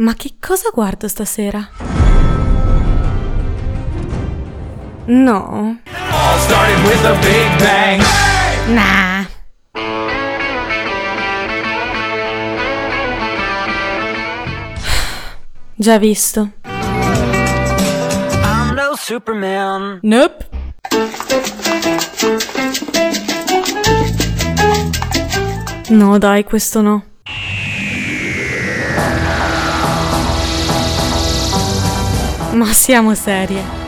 Ma che cosa guardo stasera? No. Nah. Già visto. I'm no Superman. Nope. No, dai, questo no. Ma siamo serie.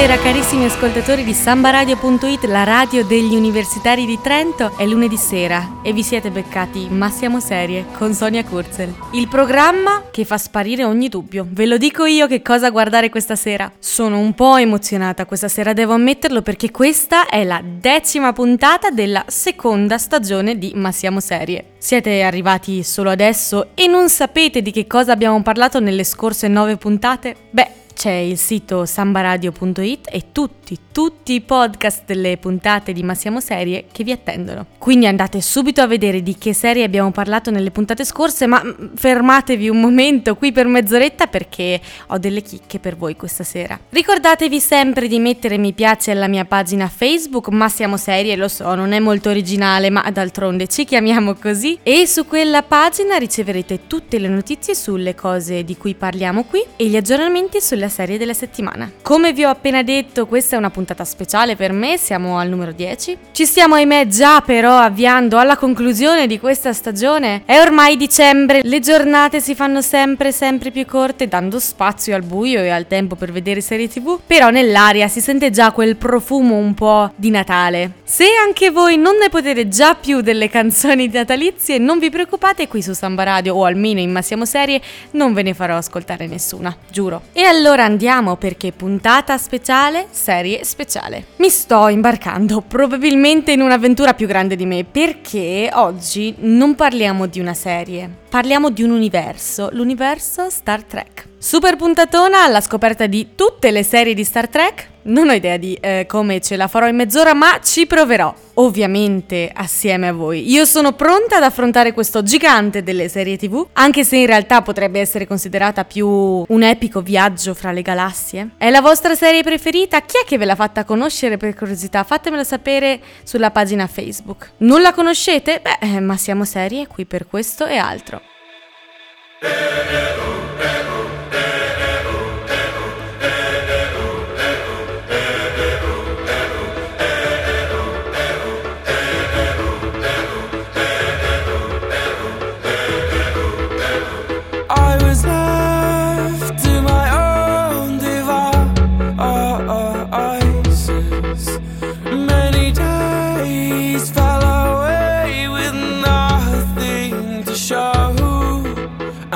Buonasera carissimi ascoltatori di sambaradio.it, la radio degli universitari di Trento. È lunedì sera e vi siete beccati Ma siamo serie con Sonia Kurzel. Il programma che fa sparire ogni dubbio. Ve lo dico io che cosa guardare questa sera. Sono un po' emozionata questa sera, devo ammetterlo, perché questa è la decima puntata della seconda stagione di Ma siamo serie. Siete arrivati solo adesso e non sapete di che cosa abbiamo parlato nelle scorse nove puntate? Beh, c'è il sito sambaradio.it e tutti, tutti i podcast delle puntate di Ma Siamo Serie che vi attendono. Quindi andate subito a vedere di che serie abbiamo parlato nelle puntate scorse, ma mm, fermatevi un momento qui per mezz'oretta perché ho delle chicche per voi questa sera. Ricordatevi sempre di mettere mi piace alla mia pagina Facebook Ma Siamo Serie, lo so, non è molto originale, ma d'altronde ci chiamiamo così. E su quella pagina riceverete tutte le notizie sulle cose di cui parliamo qui e gli aggiornamenti sulla serie della settimana. Come vi ho appena detto, questa è una puntata speciale per me, siamo al numero 10. Ci stiamo ahimè già però avviando alla conclusione di questa stagione. È ormai dicembre, le giornate si fanno sempre sempre più corte, dando spazio al buio e al tempo per vedere serie tv, però nell'aria si sente già quel profumo un po' di Natale. Se anche voi non ne potete già più delle canzoni natalizie, non vi preoccupate, qui su Samba Radio o almeno in Massiamo Serie non ve ne farò ascoltare nessuna, giuro. E allora andiamo perché puntata speciale, serie speciale. Mi sto imbarcando probabilmente in un'avventura più grande di me perché oggi non parliamo di una serie, parliamo di un universo, l'universo Star Trek. Super puntatona alla scoperta di tutte le serie di Star Trek. Non ho idea di eh, come ce la farò in mezz'ora, ma ci proverò. Ovviamente assieme a voi. Io sono pronta ad affrontare questo gigante delle serie TV, anche se in realtà potrebbe essere considerata più un epico viaggio fra le galassie. È la vostra serie preferita? Chi è che ve l'ha fatta conoscere per curiosità? Fatemelo sapere sulla pagina Facebook. Non la conoscete? Beh, eh, ma siamo serie qui per questo e altro.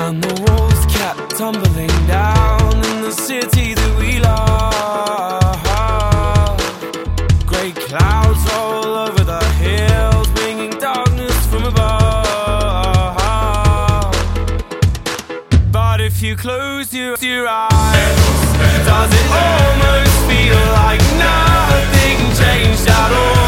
And the walls kept tumbling down in the city that we love. Great clouds all over the hills, bringing darkness from above. But if you close your, your eyes, does it almost feel like nothing changed at all?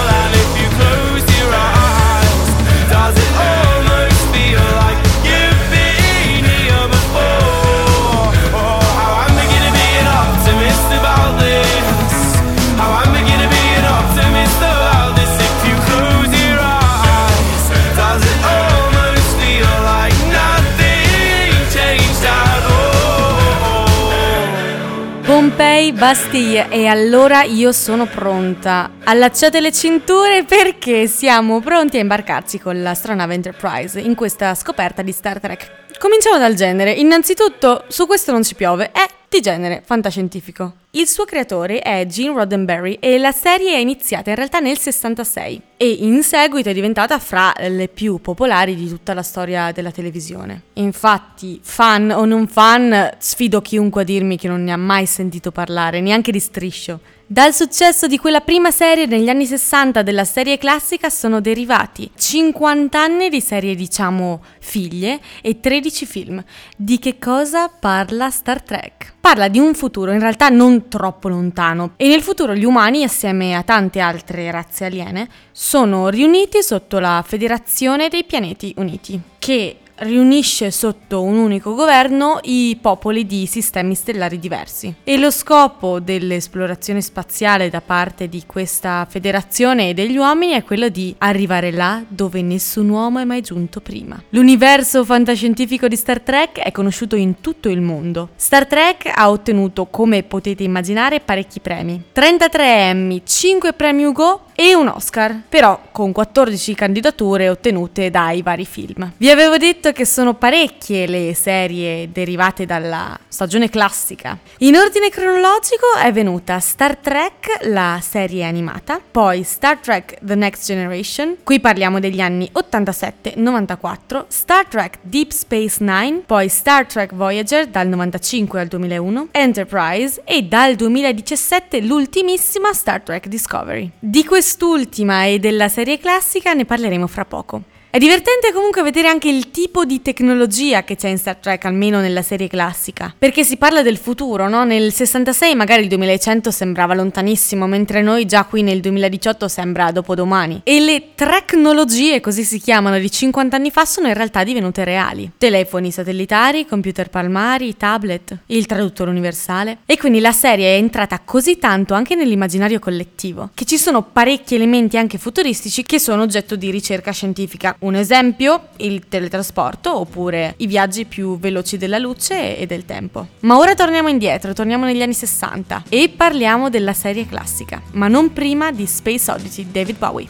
Bastille e allora io sono pronta. Allacciate le cinture perché siamo pronti a imbarcarci con l'astronave Enterprise in questa scoperta di Star Trek. Cominciamo dal genere. Innanzitutto, su questo non ci piove, è di genere fantascientifico. Il suo creatore è Gene Roddenberry e la serie è iniziata in realtà nel 66 e in seguito è diventata fra le più popolari di tutta la storia della televisione. Infatti, fan o non fan, sfido chiunque a dirmi che non ne ha mai sentito parlare, neanche di striscio, Dal successo di quella prima serie negli anni 60 della serie classica sono derivati 50 anni di serie diciamo figlie e 13 film. Di che cosa parla Star Trek? Parla di un futuro in realtà non troppo lontano. E nel futuro gli umani assieme a tante altre razze aliene sono riuniti sotto la Federazione dei Pianeti Uniti che riunisce sotto un unico governo i popoli di sistemi stellari diversi. E lo scopo dell'esplorazione spaziale da parte di questa federazione e degli uomini è quello di arrivare là dove nessun uomo è mai giunto prima. L'universo fantascientifico di Star Trek è conosciuto in tutto il mondo. Star Trek ha ottenuto, come potete immaginare, parecchi premi. 33 Emmy, 5 premi Hugo e un Oscar, però con 14 candidature ottenute dai vari film. Vi avevo detto che sono parecchie le serie derivate dalla stagione classica. In ordine cronologico è venuta Star Trek, la serie animata, poi Star Trek The Next Generation, qui parliamo degli anni 87-94, Star Trek Deep Space Nine, poi Star Trek Voyager dal 95 al 2001, Enterprise e dal 2017 l'ultimissima Star Trek Discovery. Di questo quest'ultima e della serie classica ne parleremo fra poco. È divertente comunque vedere anche il tipo di tecnologia che c'è in Star Trek, almeno nella serie classica. Perché si parla del futuro, no? Nel 66 magari il 2100 sembrava lontanissimo, mentre noi già qui nel 2018 sembra dopodomani. E le tecnologie, così si chiamano, di 50 anni fa sono in realtà divenute reali. Telefoni satellitari, computer palmari, tablet, il traduttore universale. E quindi la serie è entrata così tanto anche nell'immaginario collettivo, che ci sono parecchi elementi anche futuristici che sono oggetto di ricerca scientifica un esempio, il teletrasporto oppure i viaggi più veloci della luce e del tempo. Ma ora torniamo indietro, torniamo negli anni 60 e parliamo della serie classica, ma non prima di Space Oddity David Bowie.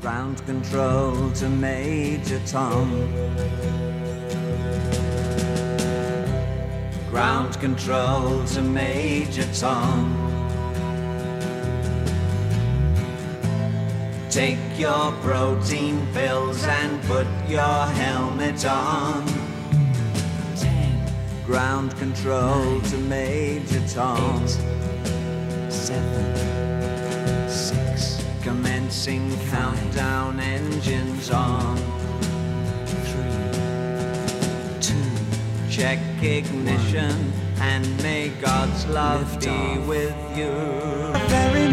Ground control to Major Tom. Ground control to Major Tom. Take your protein pills and put your helmet on. Ten. Ground control Nine. to Major Tom. Eight. Seven. Six. Commencing countdown engines on. Three. Two. Check ignition One. and may God's love be off. with you. Very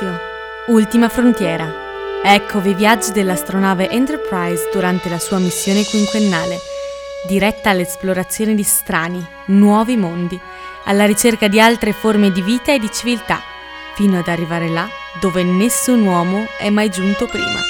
Spazio, ultima frontiera. Eccovi i viaggi dell'astronave Enterprise durante la sua missione quinquennale, diretta all'esplorazione di strani, nuovi mondi, alla ricerca di altre forme di vita e di civiltà, fino ad arrivare là dove nessun uomo è mai giunto prima.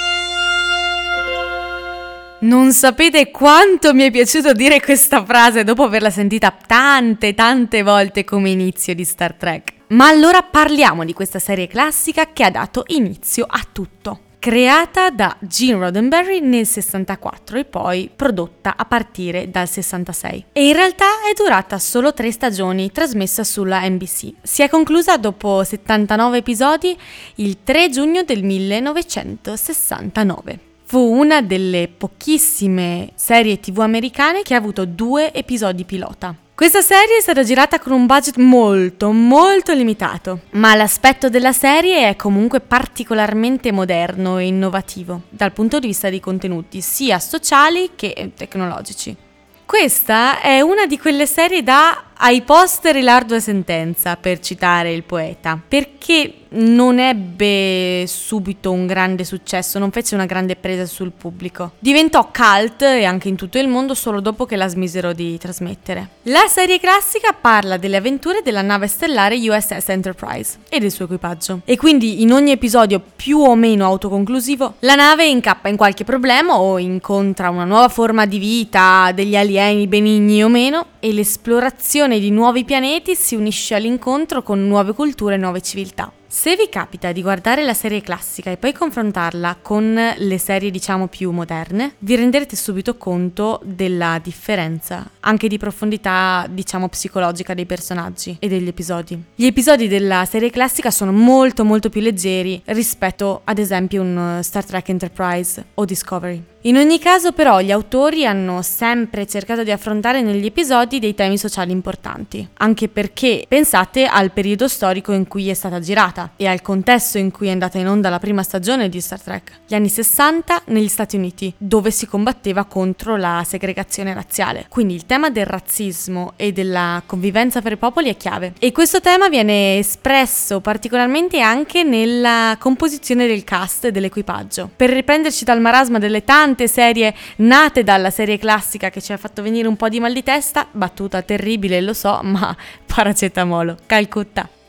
Non sapete quanto mi è piaciuto dire questa frase dopo averla sentita tante tante volte come inizio di Star Trek. Ma allora parliamo di questa serie classica che ha dato inizio a tutto. Creata da Gene Roddenberry nel 64 e poi prodotta a partire dal 66. E in realtà è durata solo tre stagioni, trasmessa sulla NBC. Si è conclusa dopo 79 episodi il 3 giugno del 1969. Fu una delle pochissime serie tv americane che ha avuto due episodi pilota. Questa serie è stata girata con un budget molto, molto limitato, ma l'aspetto della serie è comunque particolarmente moderno e innovativo dal punto di vista dei contenuti, sia sociali che tecnologici. Questa è una di quelle serie da ai posteri l'ardua sentenza, per citare il poeta, perché non ebbe subito un grande successo, non fece una grande presa sul pubblico. Diventò cult e anche in tutto il mondo solo dopo che la smisero di trasmettere. La serie classica parla delle avventure della nave stellare USS Enterprise e del suo equipaggio. E quindi in ogni episodio più o meno autoconclusivo, la nave incappa in qualche problema o incontra una nuova forma di vita, degli alieni benigni o meno, e l'esplorazione di nuovi pianeti si unisce all'incontro con nuove culture e nuove civiltà. Se vi capita di guardare la serie classica e poi confrontarla con le serie diciamo più moderne, vi renderete subito conto della differenza, anche di profondità diciamo psicologica dei personaggi e degli episodi. Gli episodi della serie classica sono molto molto più leggeri rispetto ad esempio un Star Trek Enterprise o Discovery. In ogni caso però gli autori hanno sempre cercato di affrontare negli episodi dei temi sociali importanti, anche perché pensate al periodo storico in cui è stata girata e al contesto in cui è andata in onda la prima stagione di Star Trek, gli anni 60 negli Stati Uniti, dove si combatteva contro la segregazione razziale. Quindi il tema del razzismo e della convivenza fra i popoli è chiave e questo tema viene espresso particolarmente anche nella composizione del cast e dell'equipaggio. Per riprenderci dal marasma delle tante serie nate dalla serie classica che ci ha fatto venire un po' di mal di testa, battuta terribile, lo so, ma paracetamolo, Calcutta.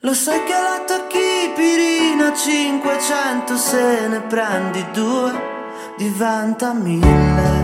Lo sai che la tocchi pirina 500 se ne prendi due diventa mille.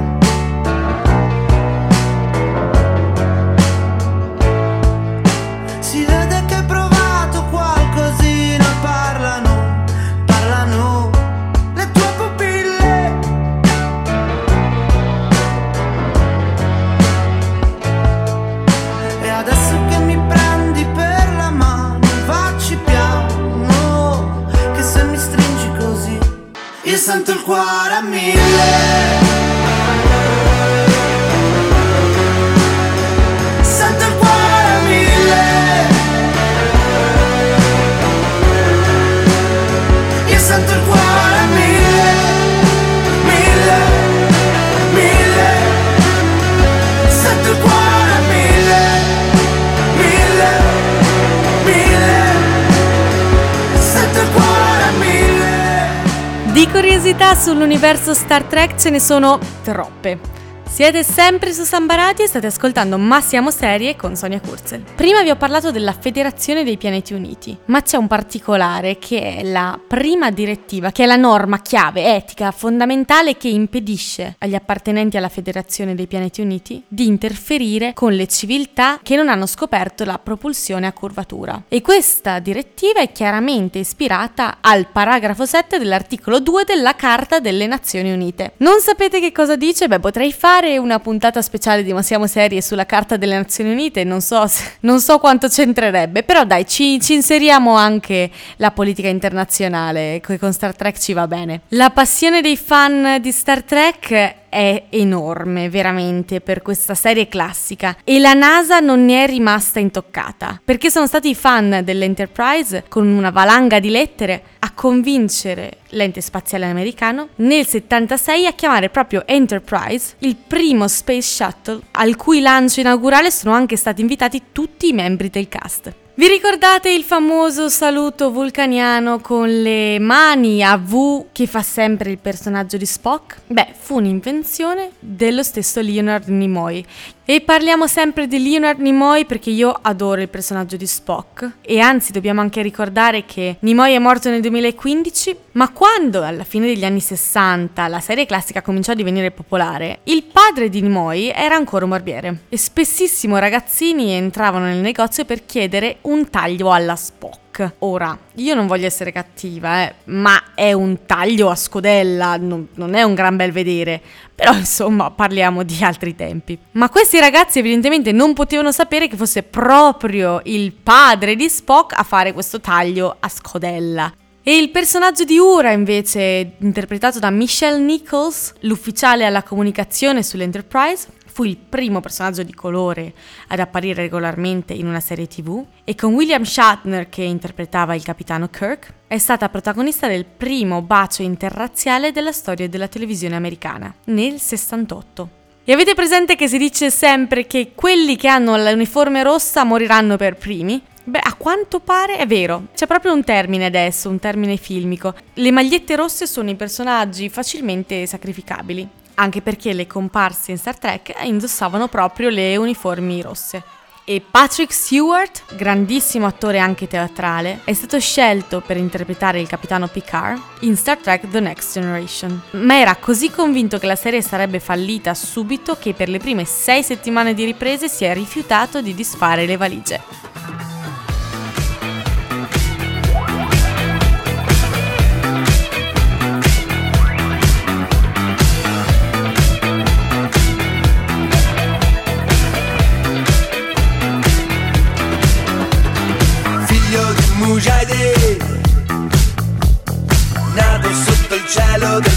Di curiosità sull'universo Star Trek ce ne sono troppe. Siete sempre su Samba Radio e state ascoltando Ma siamo serie con Sonia Kurzel. Prima vi ho parlato della Federazione dei Pianeti Uniti, ma c'è un particolare che è la prima direttiva, che è la norma chiave etica fondamentale che impedisce agli appartenenti alla Federazione dei Pianeti Uniti di interferire con le civiltà che non hanno scoperto la propulsione a curvatura. E questa direttiva è chiaramente ispirata al paragrafo 7 dell'articolo 2 della Carta delle Nazioni Unite. Non sapete che cosa dice? Beh, potrei fare una puntata speciale di Ma siamo serie sulla Carta delle Nazioni Unite, non so, se- non so quanto c'entrerebbe, però dai, ci, ci inseriamo anche la politica internazionale, che con Star Trek ci va bene. La passione dei fan di Star Trek è enorme veramente per questa serie classica e la NASA non ne è rimasta intoccata perché sono stati i fan dell'Enterprise con una valanga di lettere a convincere l'ente spaziale americano nel 76 a chiamare proprio Enterprise il primo space shuttle al cui lancio inaugurale sono anche stati invitati tutti i membri del cast. Vi ricordate il famoso saluto vulcaniano con le mani a V che fa sempre il personaggio di Spock? Beh, fu un'invenzione dello stesso Leonard Nimoy. E parliamo sempre di Leonard Nimoy perché io adoro il personaggio di Spock. E anzi, dobbiamo anche ricordare che Nimoy è morto nel 2015, ma quando alla fine degli anni 60 la serie classica cominciò a divenire popolare, il padre di Nimoy era ancora un barbiere. E spessissimo ragazzini entravano nel negozio per chiedere un taglio alla Spock. Ora, io non voglio essere cattiva, eh, ma è un taglio a scodella, non, non è un gran bel vedere. Però insomma parliamo di altri tempi. Ma questi ragazzi evidentemente non potevano sapere che fosse proprio il padre di Spock a fare questo taglio a scodella. E il personaggio di Ura, invece, interpretato da Michelle Nichols, l'ufficiale alla comunicazione sull'Enterprise, fu il primo personaggio di colore ad apparire regolarmente in una serie tv e con William Shatner che interpretava il capitano Kirk è stata protagonista del primo bacio interrazziale della storia della televisione americana nel 68. E avete presente che si dice sempre che quelli che hanno l'uniforme rossa moriranno per primi? Beh, a quanto pare è vero, c'è proprio un termine adesso, un termine filmico. Le magliette rosse sono i personaggi facilmente sacrificabili, anche perché le comparse in Star Trek indossavano proprio le uniformi rosse. E Patrick Stewart, grandissimo attore anche teatrale, è stato scelto per interpretare il capitano Picard in Star Trek The Next Generation. Ma era così convinto che la serie sarebbe fallita subito che per le prime sei settimane di riprese si è rifiutato di disfare le valigie.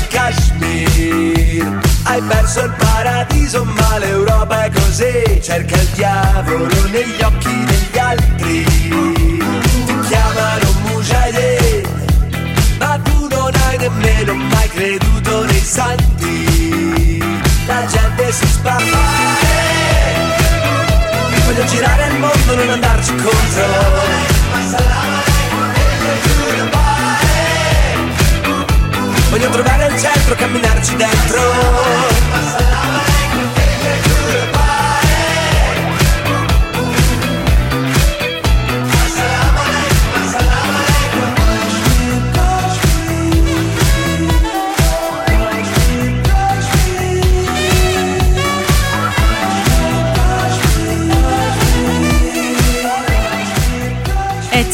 Kashmir Hai perso il paradiso ma l'Europa è così. Cerca il diavolo negli occhi degli altri. Ti chiamano Mujahideen Ma tu non hai nemmeno mai creduto nei santi. La gente si spara Voglio girare il mondo, non andarci contro centro, camminarci dentro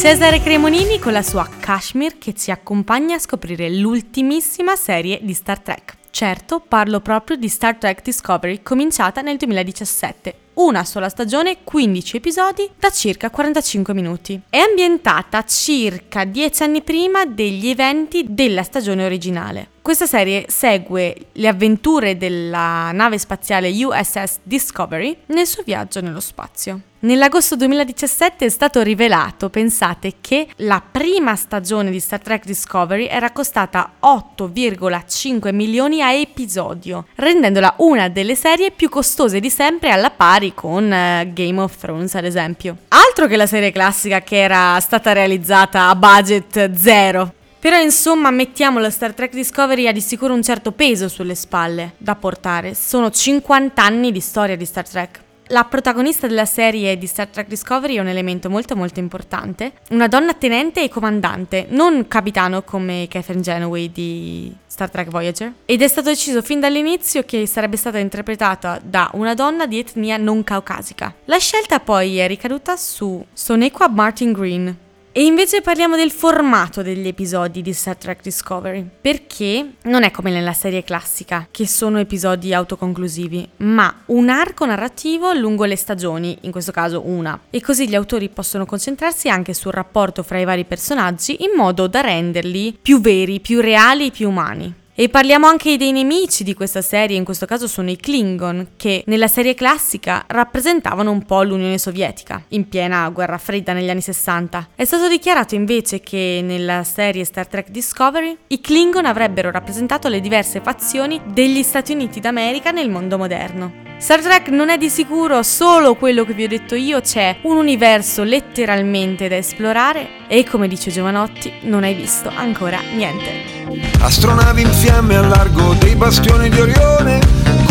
Cesare Cremonini con la sua Kashmir che ci accompagna a scoprire l'ultimissima serie di Star Trek. Certo, parlo proprio di Star Trek Discovery, cominciata nel 2017. Una sola stagione, 15 episodi da circa 45 minuti. È ambientata circa 10 anni prima degli eventi della stagione originale. Questa serie segue le avventure della nave spaziale USS Discovery nel suo viaggio nello spazio. Nell'agosto 2017 è stato rivelato, pensate, che la prima stagione di Star Trek Discovery era costata 8,5 milioni a episodio, rendendola una delle serie più costose di sempre alla pari con eh, Game of Thrones, ad esempio. Altro che la serie classica che era stata realizzata a budget zero. Però insomma mettiamo la Star Trek Discovery ha di sicuro un certo peso sulle spalle da portare. Sono 50 anni di storia di Star Trek. La protagonista della serie di Star Trek Discovery è un elemento molto molto importante, una donna tenente e comandante, non capitano come Catherine Genoway di Star Trek Voyager, ed è stato deciso fin dall'inizio che sarebbe stata interpretata da una donna di etnia non caucasica. La scelta poi è ricaduta su Sonequa Martin Green, e invece parliamo del formato degli episodi di Star Trek Discovery, perché non è come nella serie classica, che sono episodi autoconclusivi, ma un arco narrativo lungo le stagioni, in questo caso una, e così gli autori possono concentrarsi anche sul rapporto fra i vari personaggi in modo da renderli più veri, più reali, più umani. E parliamo anche dei nemici di questa serie, in questo caso sono i Klingon, che nella serie classica rappresentavano un po' l'Unione Sovietica, in piena guerra fredda negli anni 60. È stato dichiarato invece che nella serie Star Trek Discovery i Klingon avrebbero rappresentato le diverse fazioni degli Stati Uniti d'America nel mondo moderno. Star Trek non è di sicuro solo quello che vi ho detto io, c'è un universo letteralmente da esplorare e come dice Giovanotti non hai visto ancora niente. Astronavi in fiamme al largo dei bastioni di Orione,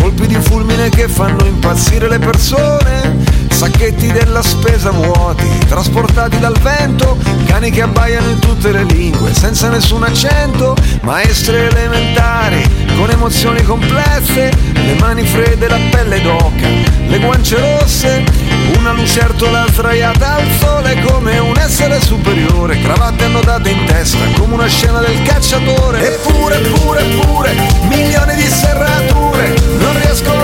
colpi di fulmine che fanno impazzire le persone, sacchetti della spesa vuoti, trasportati dal vento, cani che abbaiano in tutte le lingue, senza nessun accento, maestre elementari, con emozioni complesse, le mani fredde, la pelle d'oca, le guance rosse, lucertola sdraiata al sole come un essere superiore, cravatte annodate in testa come una scena del cacciatore. Eppure, eppure, eppure, milioni di serrature non riescono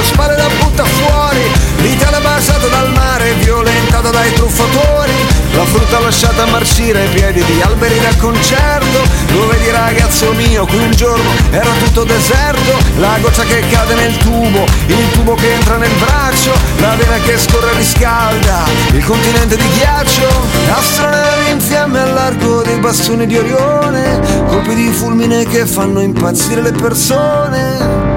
sue spalle la butta fuori L'Italia baciata dal mare, violentata dai truffatori La frutta lasciata marcire ai piedi di alberi da concerto Dove Vedi ragazzo mio, qui un giorno era tutto deserto, la goccia che cade nel tubo, il tubo che entra nel braccio, la vena che scorre riscalda, il continente di ghiaccio, astronavi in fiamme al largo dei bastoni di Orione, colpi di fulmine che fanno impazzire le persone.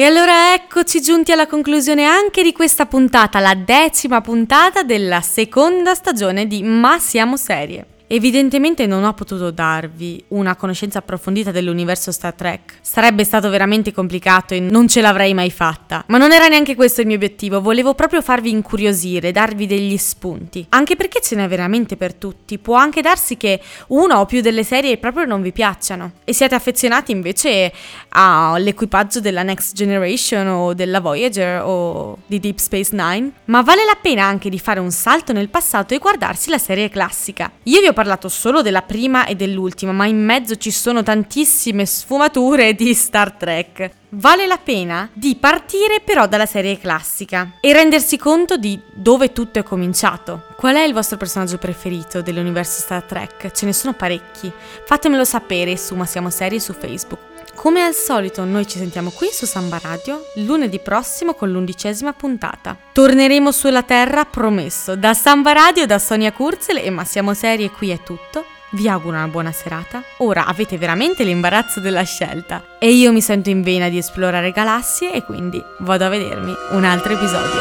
E allora eccoci giunti alla conclusione anche di questa puntata, la decima puntata della seconda stagione di Ma siamo serie. Evidentemente non ho potuto darvi una conoscenza approfondita dell'universo Star Trek. Sarebbe stato veramente complicato e non ce l'avrei mai fatta. Ma non era neanche questo il mio obiettivo, volevo proprio farvi incuriosire, darvi degli spunti. Anche perché ce n'è veramente per tutti. Può anche darsi che una o più delle serie proprio non vi piacciono e siete affezionati invece all'equipaggio della Next Generation o della Voyager o di Deep Space Nine. Ma vale la pena anche di fare un salto nel passato e guardarsi la serie classica. Io vi ho parlato solo della prima e dell'ultima, ma in mezzo ci sono tantissime sfumature di Star Trek. Vale la pena di partire però dalla serie classica e rendersi conto di dove tutto è cominciato. Qual è il vostro personaggio preferito dell'universo Star Trek? Ce ne sono parecchi. Fatemelo sapere su Ma Siamo Serie su Facebook. Come al solito, noi ci sentiamo qui su Samba Radio lunedì prossimo con l'undicesima puntata. Torneremo sulla Terra, promesso. Da Samba Radio, da Sonia Kurzel e Ma Siamo Serie, qui è tutto. Vi auguro una buona serata. Ora avete veramente l'imbarazzo della scelta. E io mi sento in vena di esplorare galassie e quindi vado a vedermi un altro episodio.